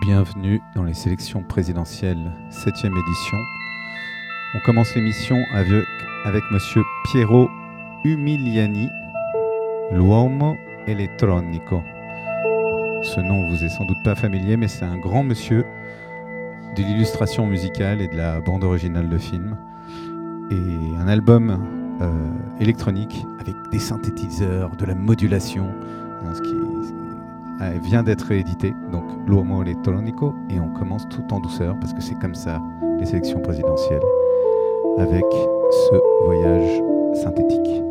Bienvenue dans les sélections présidentielles 7e édition. On commence l'émission avec, monsieur Piero Umiliani, l'uomo elettronico. Ce nom vous est sans doute pas familier, mais c'est un grand monsieur de l'illustration musicale et de la bande originale de film. Et un album électronique avec des synthétiseurs, de la modulation, hein, ce qui euh, vient d'être édité, donc l'Uomo Elettronico, et on commence tout en douceur parce que c'est comme ça les sélections présidentielles, avec ce voyage synthétique.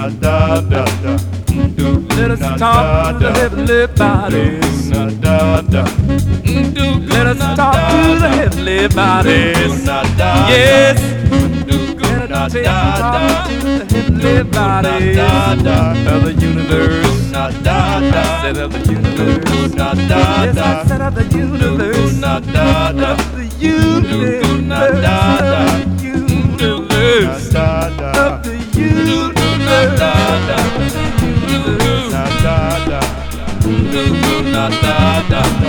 Let us talk to the heavenly bodies. Let us talk to the heavenly bodies. Yes. Let us talk to the heavenly bodies of the universe. I of the universe. Yes, of the universe. The universe. The universe da da da da da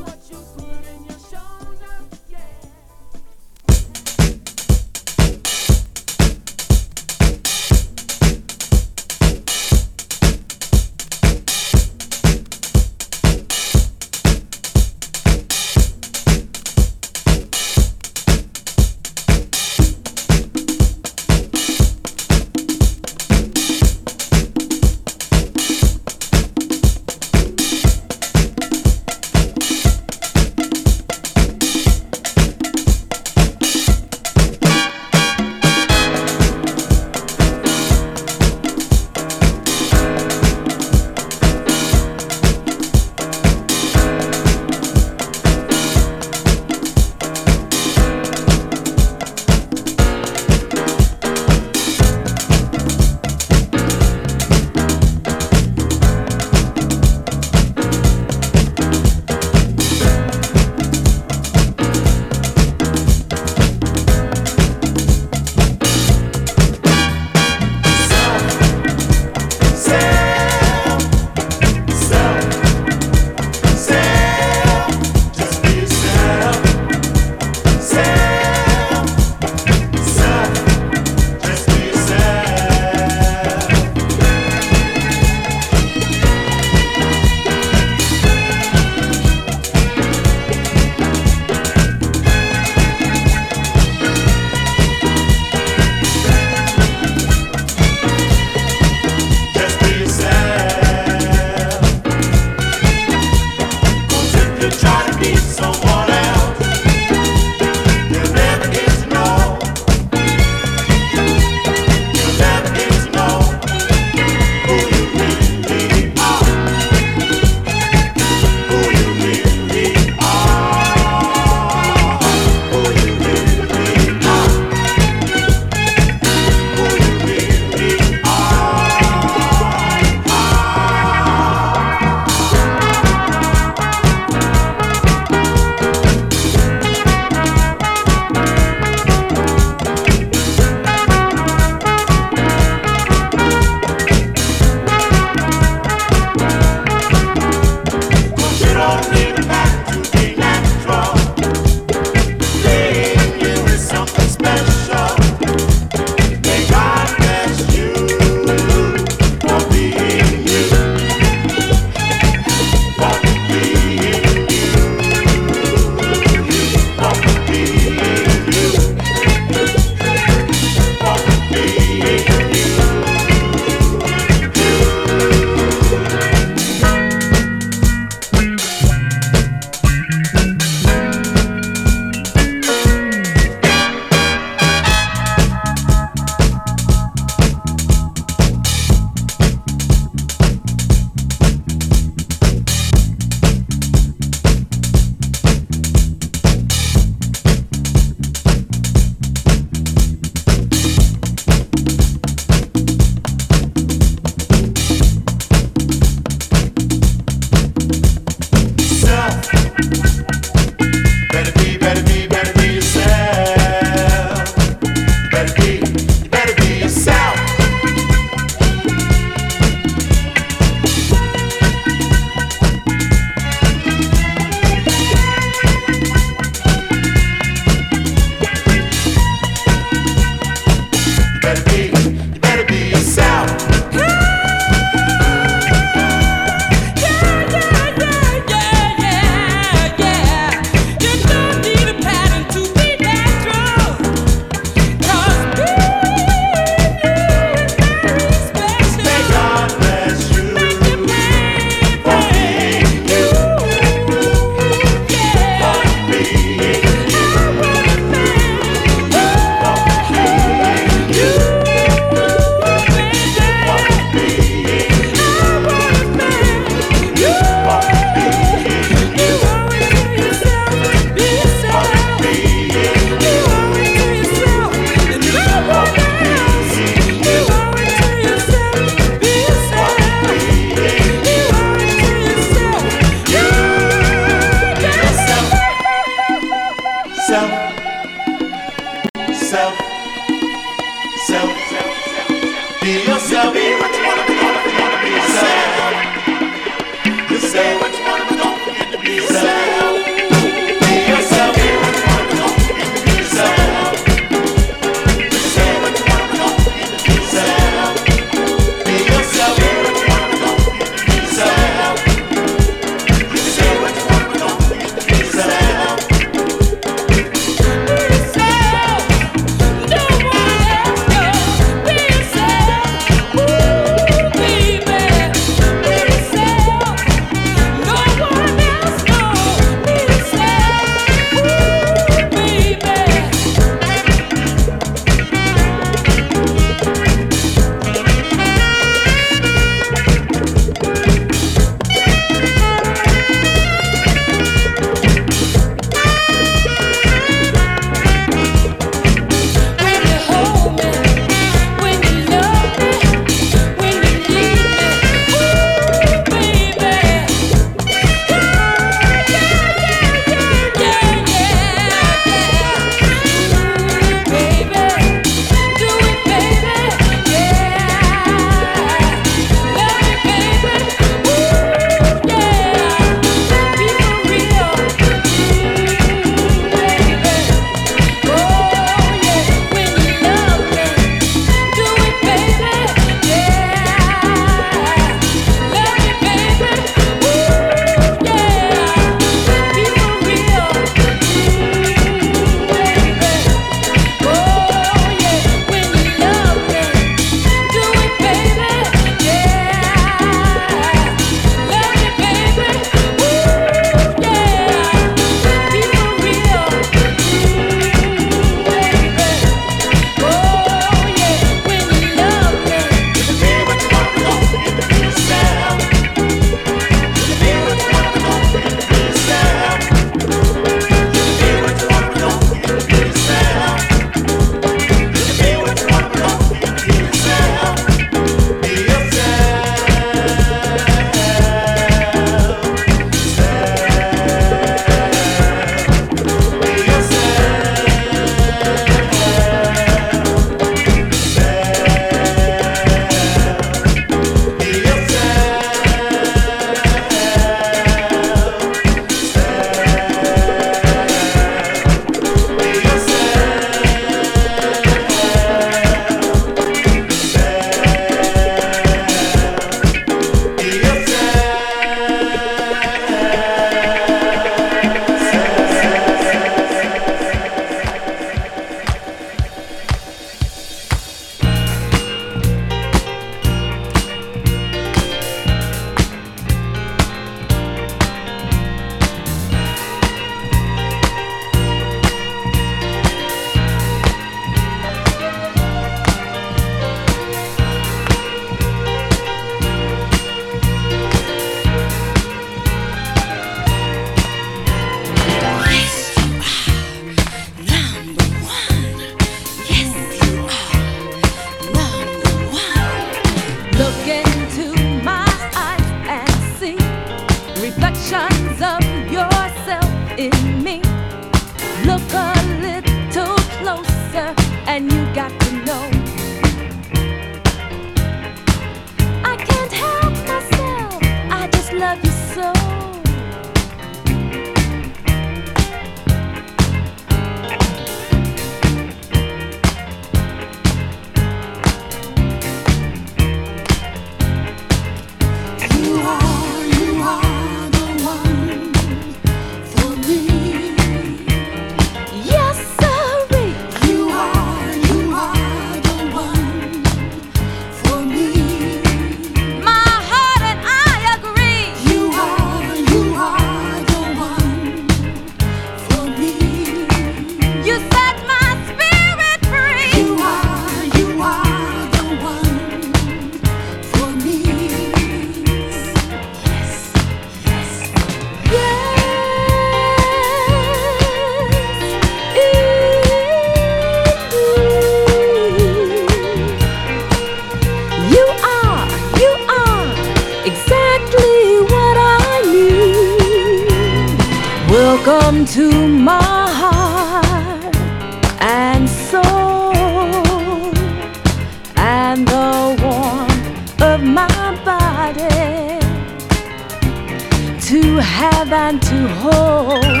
than to hold.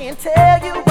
can't tell you.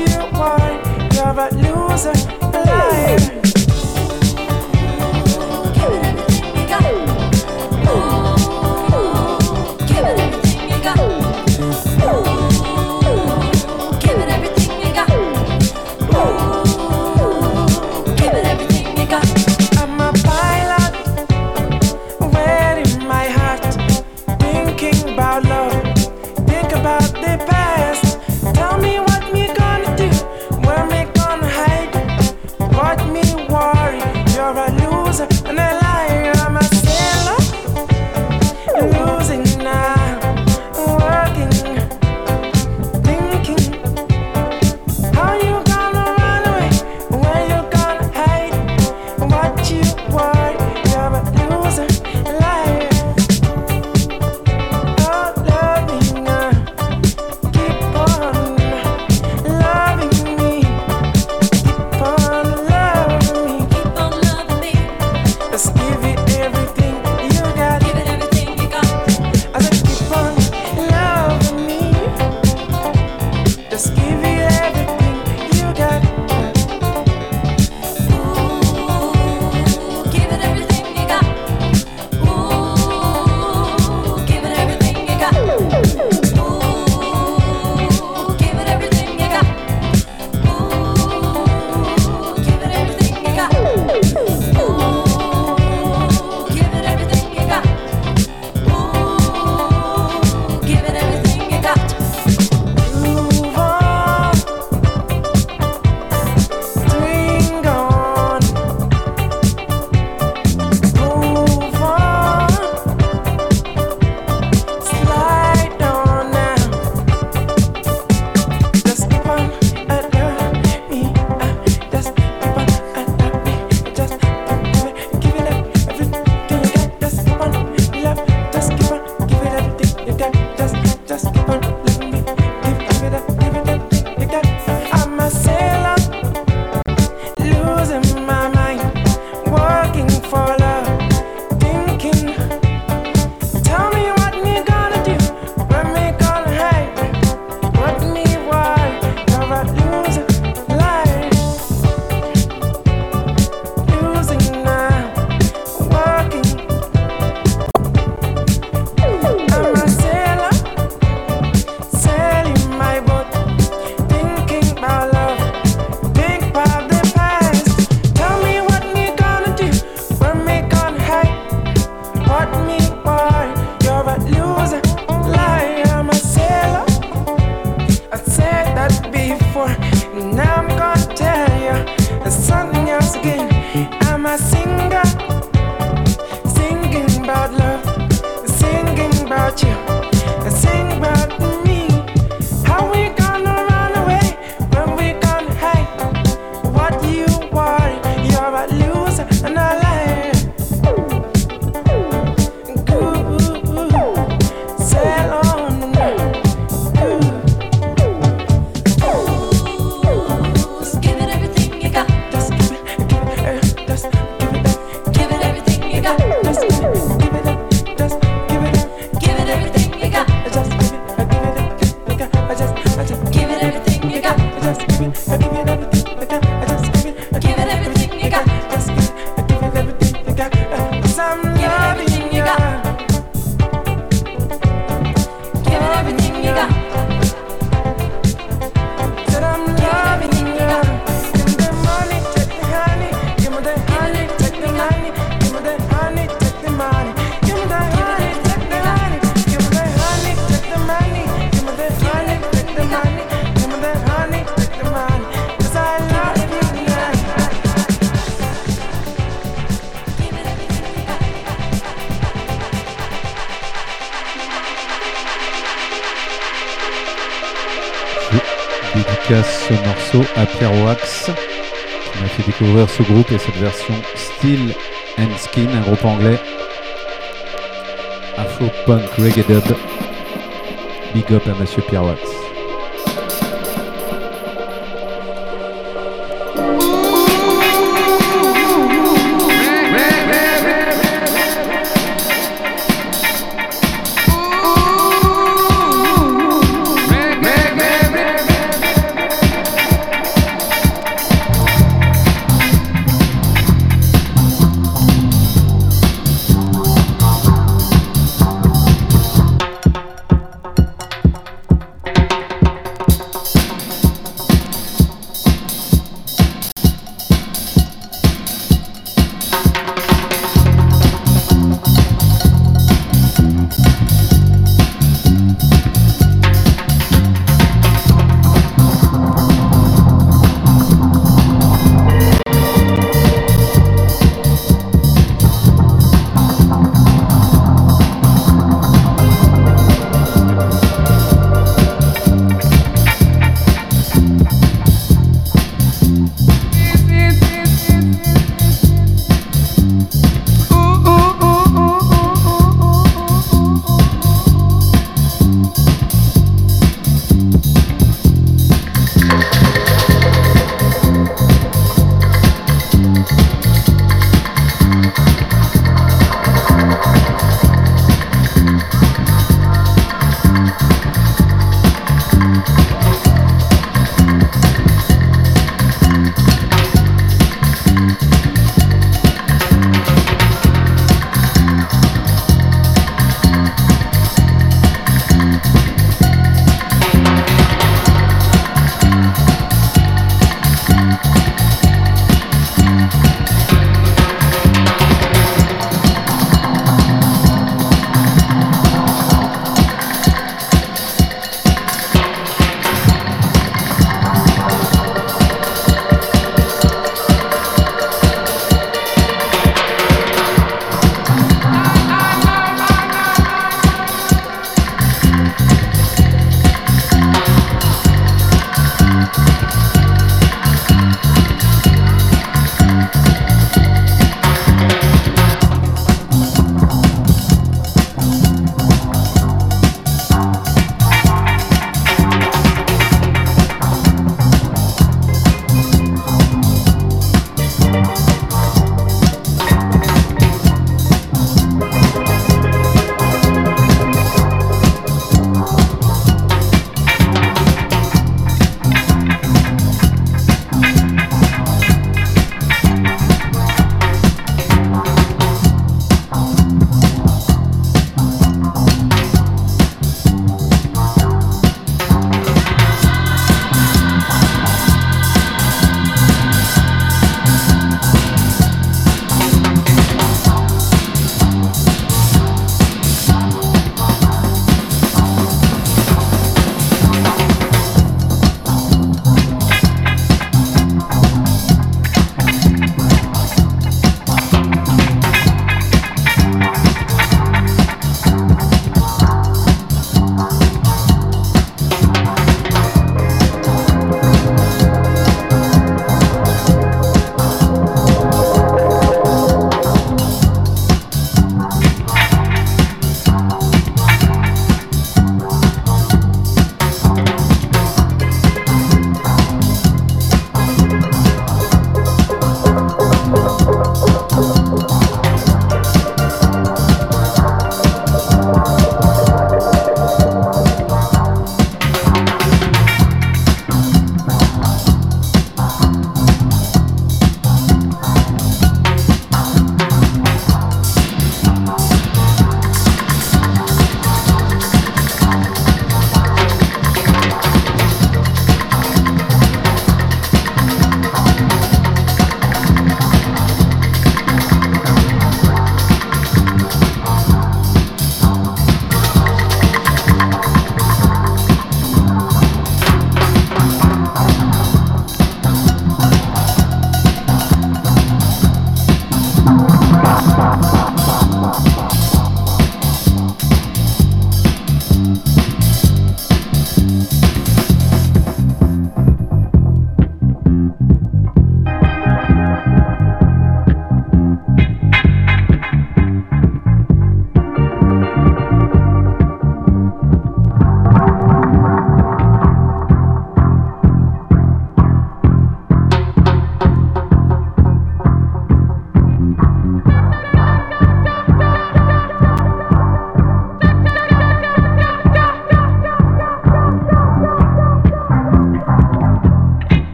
you are. You're a loser, a liar. ouvrir ce groupe et cette version Steel and Skin, un groupe anglais Afro Punk Reggae Dub. Big up à Monsieur Pierre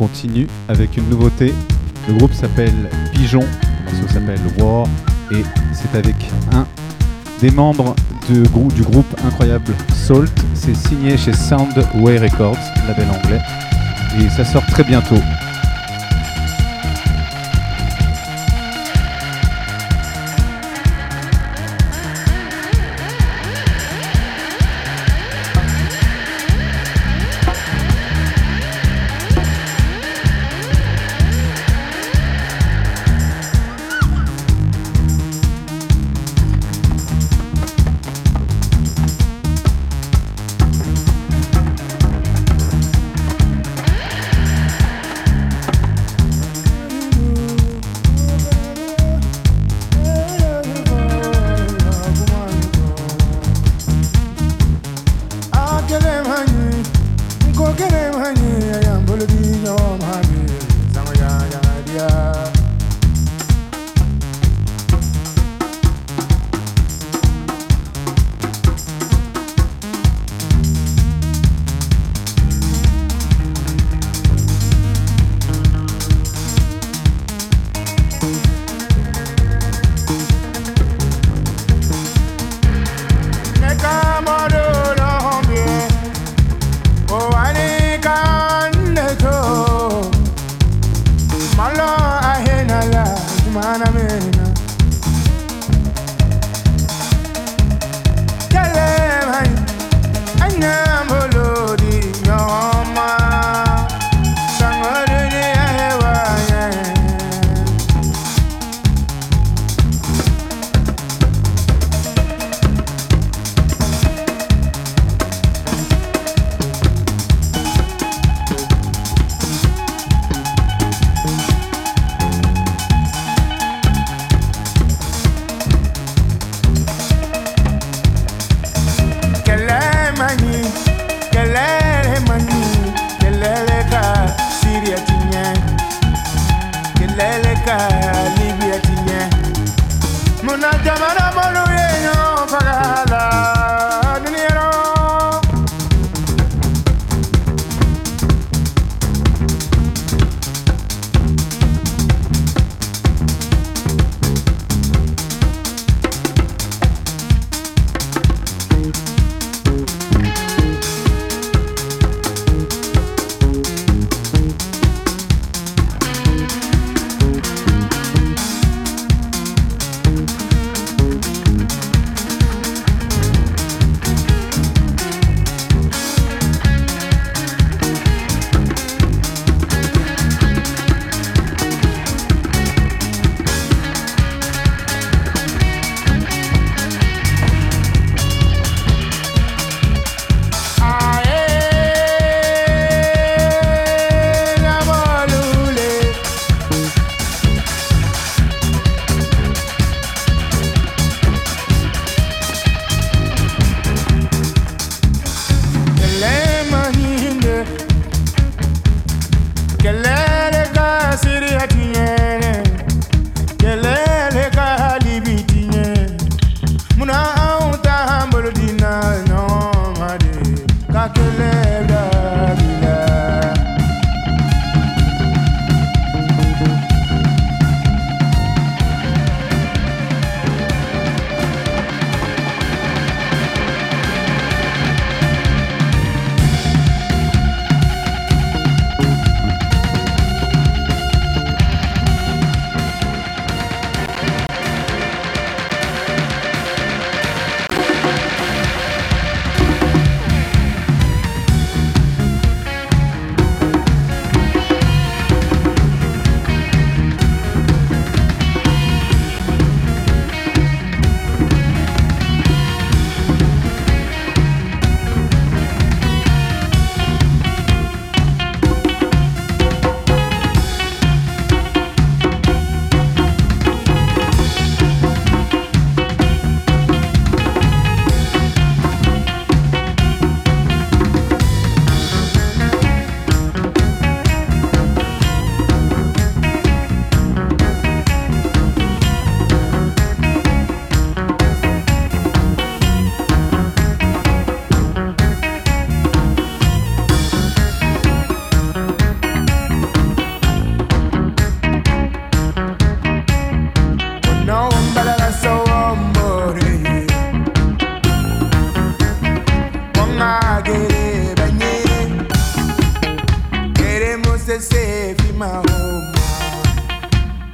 continue avec une nouveauté. Le groupe s'appelle Pigeon, le morceau s'appelle War et c'est avec un des membres du groupe incroyable Salt. C'est signé chez Soundway Records, label anglais, et ça sort très bientôt.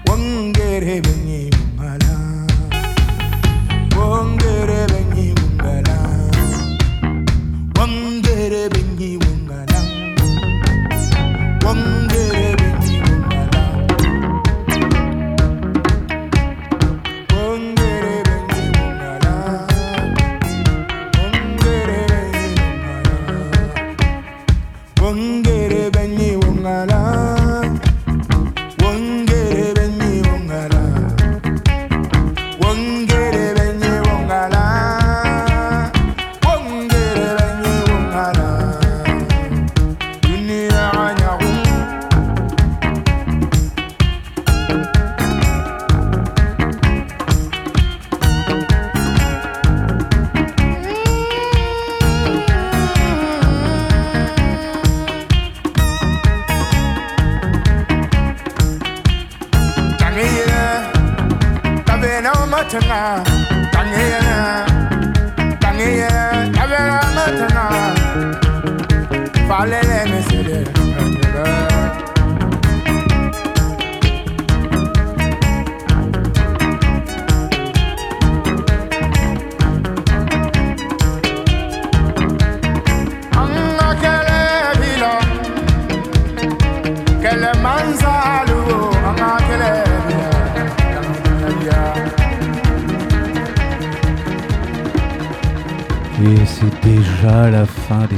Won't get even, won't get even.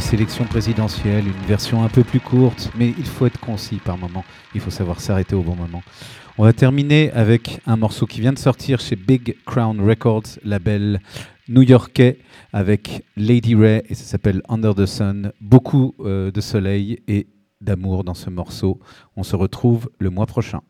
sélection présidentielle, une version un peu plus courte, mais il faut être concis par moment, il faut savoir s'arrêter au bon moment. On va terminer avec un morceau qui vient de sortir chez Big Crown Records, label new-yorkais, avec Lady Ray, et ça s'appelle Under the Sun. Beaucoup euh, de soleil et d'amour dans ce morceau. On se retrouve le mois prochain.